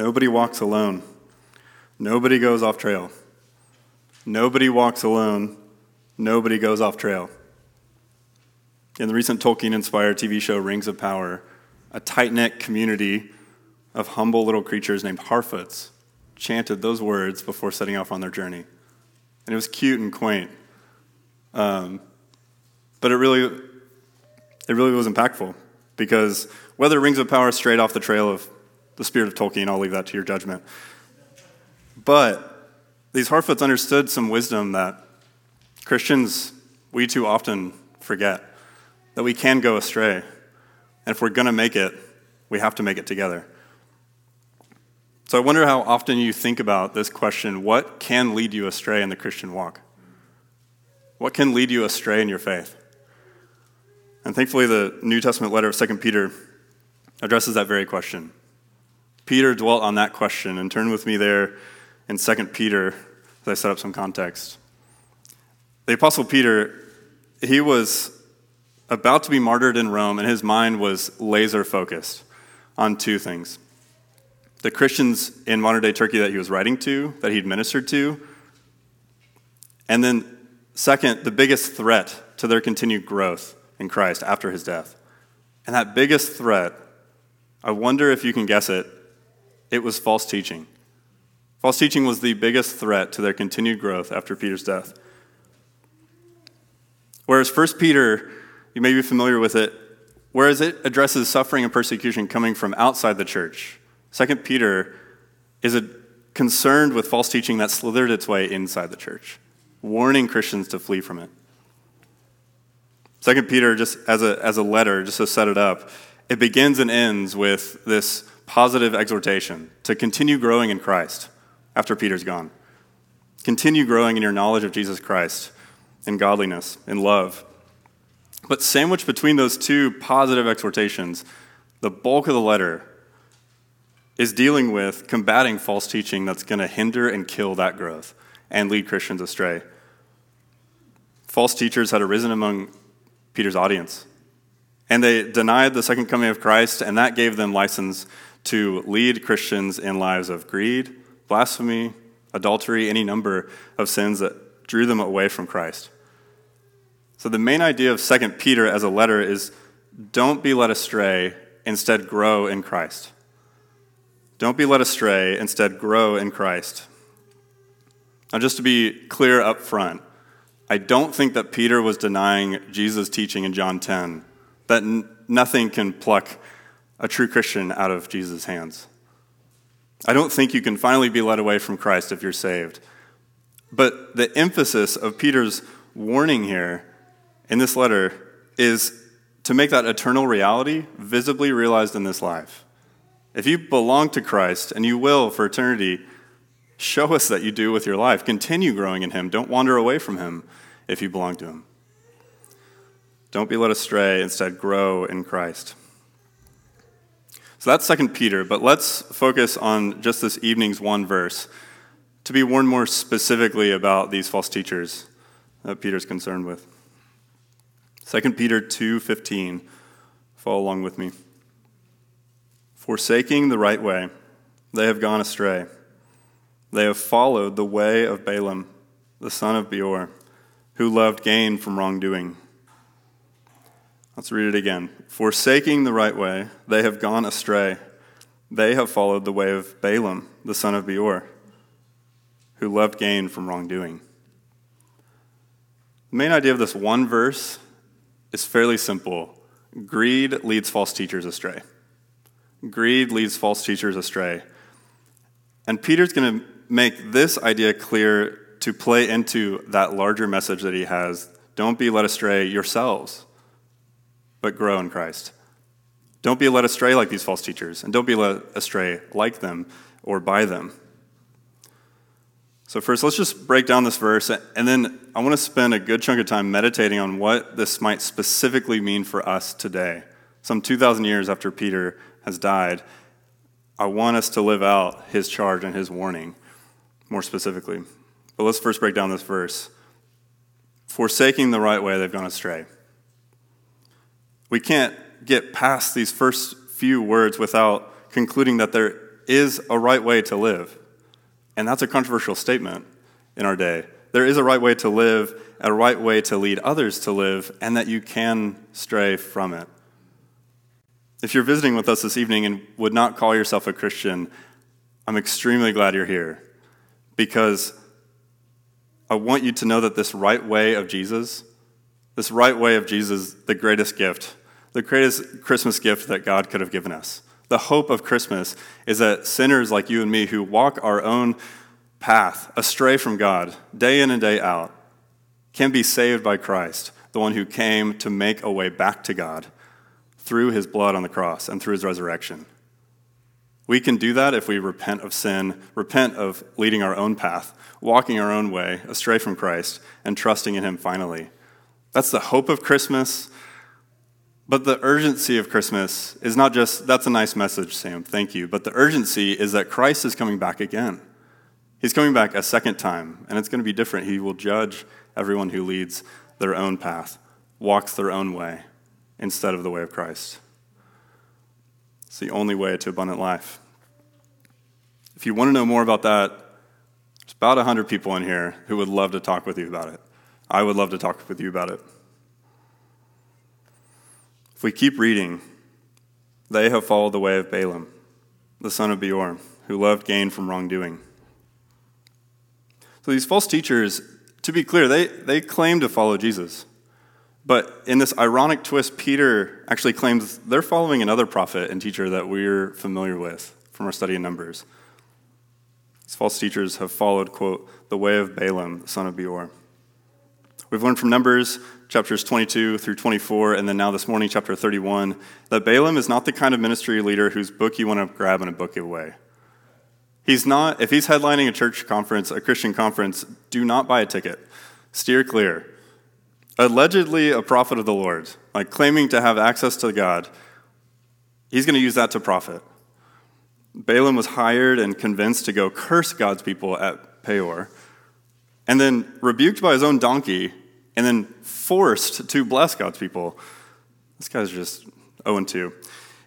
Nobody walks alone. Nobody goes off trail. Nobody walks alone. Nobody goes off trail. In the recent Tolkien inspired TV show Rings of Power, a tight knit community of humble little creatures named Harfoots chanted those words before setting off on their journey. And it was cute and quaint. Um, but it really, it really was impactful because whether Rings of Power strayed off the trail of the spirit of Tolkien, I'll leave that to your judgment. But these Harfoots understood some wisdom that Christians, we too often forget that we can go astray. And if we're going to make it, we have to make it together. So I wonder how often you think about this question what can lead you astray in the Christian walk? What can lead you astray in your faith? And thankfully, the New Testament letter of 2 Peter addresses that very question. Peter dwelt on that question, and turn with me there in 2 Peter as I set up some context. The Apostle Peter, he was about to be martyred in Rome, and his mind was laser focused on two things the Christians in modern day Turkey that he was writing to, that he'd ministered to. And then, second, the biggest threat to their continued growth in Christ after his death. And that biggest threat, I wonder if you can guess it, it was false teaching. False teaching was the biggest threat to their continued growth after Peter's death. Whereas 1 Peter, you may be familiar with it, whereas it addresses suffering and persecution coming from outside the church, Second Peter is a, concerned with false teaching that slithered its way inside the church, warning Christians to flee from it. Second Peter, just as a, as a letter, just to set it up, it begins and ends with this positive exhortation to continue growing in Christ after Peter's gone. Continue growing in your knowledge of Jesus Christ, in godliness, in love. But sandwiched between those two positive exhortations, the bulk of the letter is dealing with combating false teaching that's going to hinder and kill that growth and lead Christians astray. False teachers had arisen among Peter's audience, and they denied the second coming of Christ, and that gave them license to lead Christians in lives of greed, blasphemy, adultery, any number of sins that drew them away from Christ. So the main idea of 2 Peter as a letter is don't be led astray, instead grow in Christ. Don't be led astray, instead, grow in Christ. Now, just to be clear up front, I don't think that Peter was denying Jesus' teaching in John 10, that n- nothing can pluck a true Christian out of Jesus' hands. I don't think you can finally be led away from Christ if you're saved. But the emphasis of Peter's warning here in this letter is to make that eternal reality visibly realized in this life. If you belong to Christ, and you will for eternity, show us that you do with your life. Continue growing in Him. Don't wander away from Him if you belong to Him. Don't be led astray. Instead, grow in Christ. So that's Second Peter, but let's focus on just this evening's one verse to be warned more specifically about these false teachers that Peter's concerned with. 2 Peter 2:15. Follow along with me. Forsaking the right way, they have gone astray. They have followed the way of Balaam, the son of Beor, who loved gain from wrongdoing. Let's read it again. Forsaking the right way, they have gone astray. They have followed the way of Balaam, the son of Beor, who loved gain from wrongdoing. The main idea of this one verse is fairly simple greed leads false teachers astray. Greed leads false teachers astray. And Peter's going to make this idea clear to play into that larger message that he has. Don't be led astray yourselves, but grow in Christ. Don't be led astray like these false teachers, and don't be led astray like them or by them. So, first, let's just break down this verse, and then I want to spend a good chunk of time meditating on what this might specifically mean for us today, some 2,000 years after Peter has died, I want us to live out his charge and his warning more specifically. But let's first break down this verse. Forsaking the right way, they've gone astray. We can't get past these first few words without concluding that there is a right way to live. And that's a controversial statement in our day. There is a right way to live, a right way to lead others to live, and that you can stray from it. If you're visiting with us this evening and would not call yourself a Christian, I'm extremely glad you're here because I want you to know that this right way of Jesus, this right way of Jesus, the greatest gift, the greatest Christmas gift that God could have given us. The hope of Christmas is that sinners like you and me who walk our own path astray from God day in and day out can be saved by Christ, the one who came to make a way back to God through his blood on the cross and through his resurrection. We can do that if we repent of sin, repent of leading our own path, walking our own way, astray from Christ, and trusting in him finally. That's the hope of Christmas. But the urgency of Christmas is not just, that's a nice message, Sam, thank you. But the urgency is that Christ is coming back again. He's coming back a second time, and it's going to be different. He will judge everyone who leads their own path, walks their own way instead of the way of Christ. It's the only way to abundant life. If you want to know more about that, there's about 100 people in here who would love to talk with you about it. I would love to talk with you about it. If we keep reading, they have followed the way of Balaam, the son of Beor, who loved gain from wrongdoing. So these false teachers, to be clear, they, they claim to follow Jesus. But in this ironic twist, Peter actually claims they're following another prophet and teacher that we're familiar with from our study in Numbers. These false teachers have followed, quote, the way of Balaam, the son of Beor. We've learned from Numbers chapters 22 through 24, and then now this morning, chapter 31, that Balaam is not the kind of ministry leader whose book you want to grab and a book away. He's not, if he's headlining a church conference, a Christian conference, do not buy a ticket. Steer clear. Allegedly a prophet of the Lord, like claiming to have access to God, he's going to use that to profit. Balaam was hired and convinced to go curse God's people at Peor, and then rebuked by his own donkey, and then forced to bless God's people. This guy's just 0 2.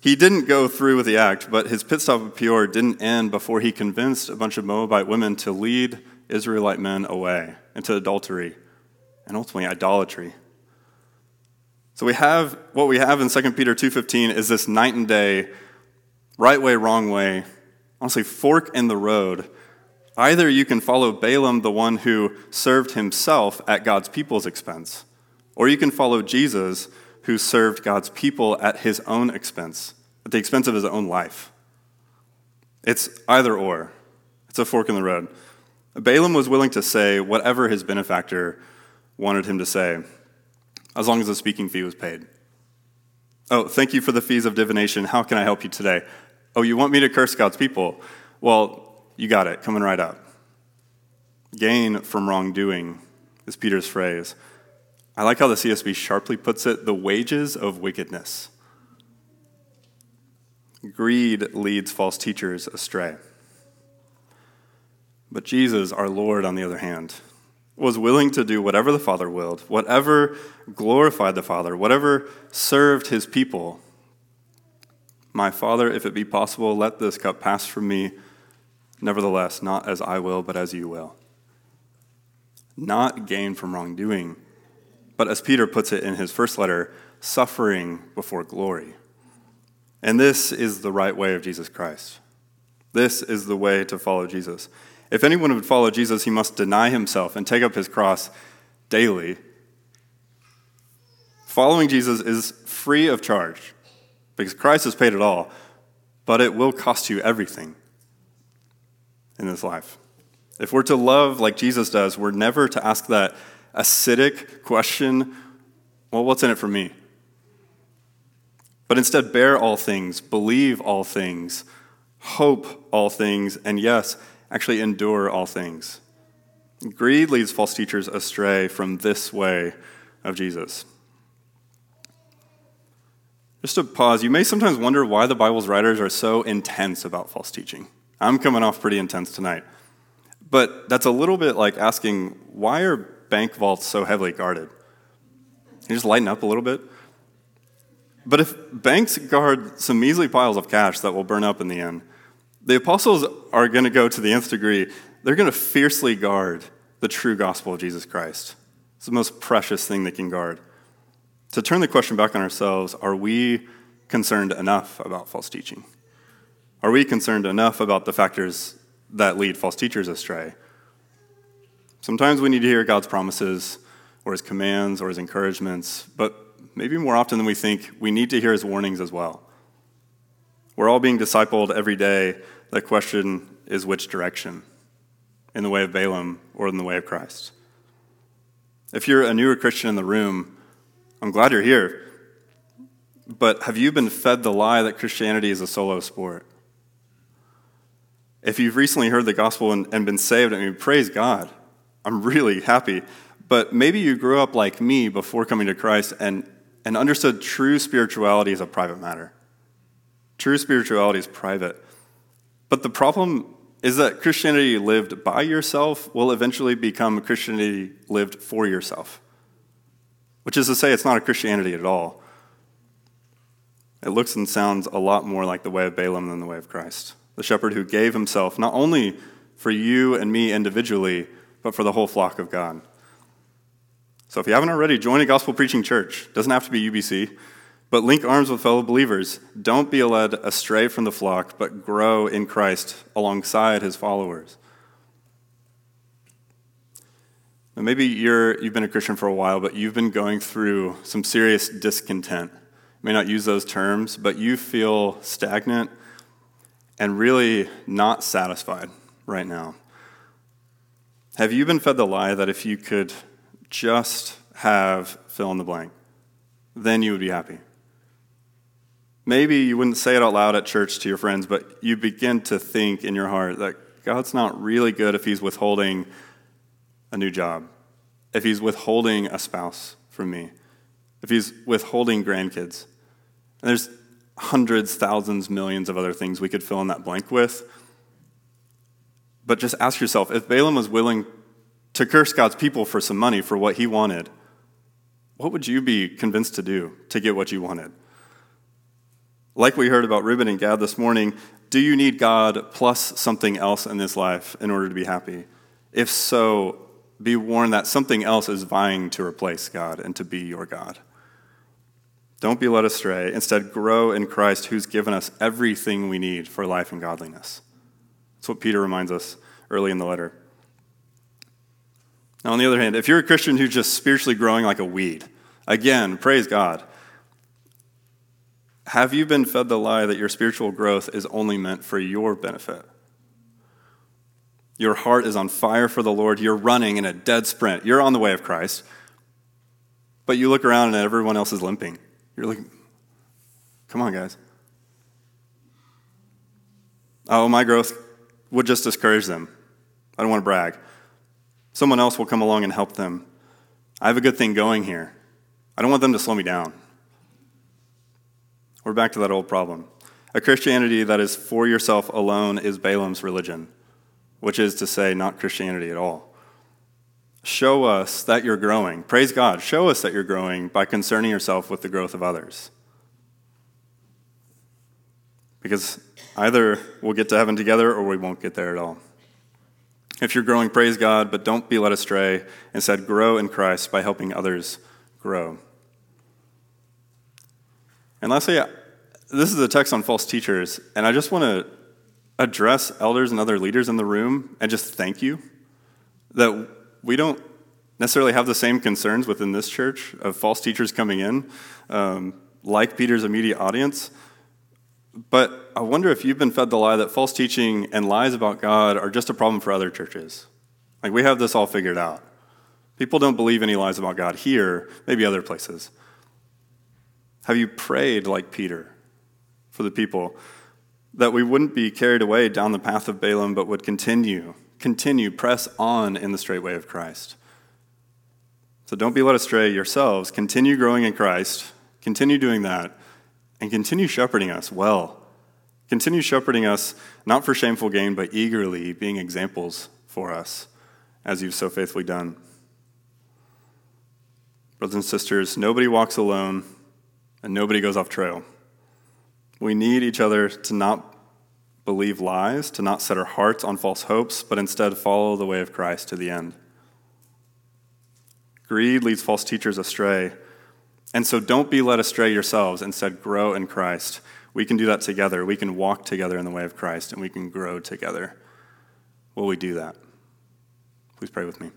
He didn't go through with the act, but his pit stop at Peor didn't end before he convinced a bunch of Moabite women to lead Israelite men away into adultery and ultimately idolatry. So we have what we have in 2 Peter 2:15 is this night and day, right way, wrong way, honestly fork in the road. Either you can follow Balaam, the one who served himself at God's people's expense, or you can follow Jesus, who served God's people at his own expense, at the expense of his own life. It's either or. It's a fork in the road. Balaam was willing to say whatever his benefactor wanted him to say, as long as the speaking fee was paid. Oh, thank you for the fees of divination. How can I help you today? Oh, you want me to curse God's people? Well, you got it, coming right up. Gain from wrongdoing is Peter's phrase. I like how the CSB sharply puts it the wages of wickedness. Greed leads false teachers astray. But Jesus, our Lord, on the other hand, was willing to do whatever the Father willed, whatever glorified the Father, whatever served his people. My Father, if it be possible, let this cup pass from me. Nevertheless, not as I will, but as you will. Not gain from wrongdoing but as Peter puts it in his first letter, suffering before glory. And this is the right way of Jesus Christ. This is the way to follow Jesus. If anyone would follow Jesus, he must deny himself and take up his cross daily. Following Jesus is free of charge because Christ has paid it all, but it will cost you everything in this life. If we're to love like Jesus does, we're never to ask that acidic question well, what's in it for me? But instead, bear all things, believe all things, hope all things, and yes, actually endure all things. Greed leads false teachers astray from this way of Jesus. Just to pause, you may sometimes wonder why the Bible's writers are so intense about false teaching. I'm coming off pretty intense tonight. But that's a little bit like asking, why are bank vault's so heavily guarded. Can you just lighten up a little bit? But if banks guard some measly piles of cash that will burn up in the end, The apostles are going to go to the nth degree. They're going to fiercely guard the true gospel of Jesus Christ. It's the most precious thing they can guard. To turn the question back on ourselves, are we concerned enough about false teaching? Are we concerned enough about the factors that lead false teachers astray? Sometimes we need to hear God's promises or his commands or his encouragements, but maybe more often than we think, we need to hear his warnings as well. We're all being discipled every day. The question is which direction? In the way of Balaam or in the way of Christ? If you're a newer Christian in the room, I'm glad you're here. But have you been fed the lie that Christianity is a solo sport? If you've recently heard the gospel and, and been saved, I mean, praise God. I'm really happy. But maybe you grew up like me before coming to Christ and, and understood true spirituality as a private matter. True spirituality is private. But the problem is that Christianity lived by yourself will eventually become Christianity lived for yourself, which is to say, it's not a Christianity at all. It looks and sounds a lot more like the way of Balaam than the way of Christ, the shepherd who gave himself not only for you and me individually, but for the whole flock of God. So if you haven't already, join a gospel preaching church. Doesn't have to be UBC, but link arms with fellow believers. Don't be led astray from the flock, but grow in Christ alongside his followers. Now maybe you're, you've been a Christian for a while, but you've been going through some serious discontent. You may not use those terms, but you feel stagnant and really not satisfied right now. Have you been fed the lie that if you could just have fill in the blank, then you would be happy? Maybe you wouldn't say it out loud at church to your friends, but you begin to think in your heart that God's not really good if He's withholding a new job, if He's withholding a spouse from me, if He's withholding grandkids. And there's hundreds, thousands, millions of other things we could fill in that blank with. But just ask yourself if Balaam was willing to curse God's people for some money for what he wanted, what would you be convinced to do to get what you wanted? Like we heard about Reuben and Gad this morning, do you need God plus something else in this life in order to be happy? If so, be warned that something else is vying to replace God and to be your God. Don't be led astray. Instead, grow in Christ, who's given us everything we need for life and godliness. That's what Peter reminds us early in the letter. Now, on the other hand, if you're a Christian who's just spiritually growing like a weed, again, praise God. Have you been fed the lie that your spiritual growth is only meant for your benefit? Your heart is on fire for the Lord. You're running in a dead sprint. You're on the way of Christ. But you look around and everyone else is limping. You're like, come on, guys. Oh, my growth would just discourage them. I don't want to brag. Someone else will come along and help them. I have a good thing going here. I don't want them to slow me down. We're back to that old problem. A Christianity that is for yourself alone is Balaam's religion, which is to say, not Christianity at all. Show us that you're growing. Praise God. Show us that you're growing by concerning yourself with the growth of others. Because either we'll get to heaven together or we won't get there at all. If you're growing, praise God, but don't be led astray. Instead, grow in Christ by helping others grow. And lastly, this is a text on false teachers, and I just want to address elders and other leaders in the room and just thank you that we don't necessarily have the same concerns within this church of false teachers coming in, um, like Peter's immediate audience. But I wonder if you've been fed the lie that false teaching and lies about God are just a problem for other churches. Like we have this all figured out. People don't believe any lies about God here, maybe other places. Have you prayed like Peter for the people that we wouldn't be carried away down the path of Balaam, but would continue, continue, press on in the straight way of Christ? So don't be led astray yourselves. Continue growing in Christ. Continue doing that. And continue shepherding us well. Continue shepherding us not for shameful gain, but eagerly being examples for us, as you've so faithfully done. Brothers and sisters, nobody walks alone and nobody goes off trail. We need each other to not believe lies, to not set our hearts on false hopes, but instead follow the way of Christ to the end. Greed leads false teachers astray. And so don't be led astray yourselves. Instead, grow in Christ. We can do that together. We can walk together in the way of Christ, and we can grow together. Will we do that? Please pray with me.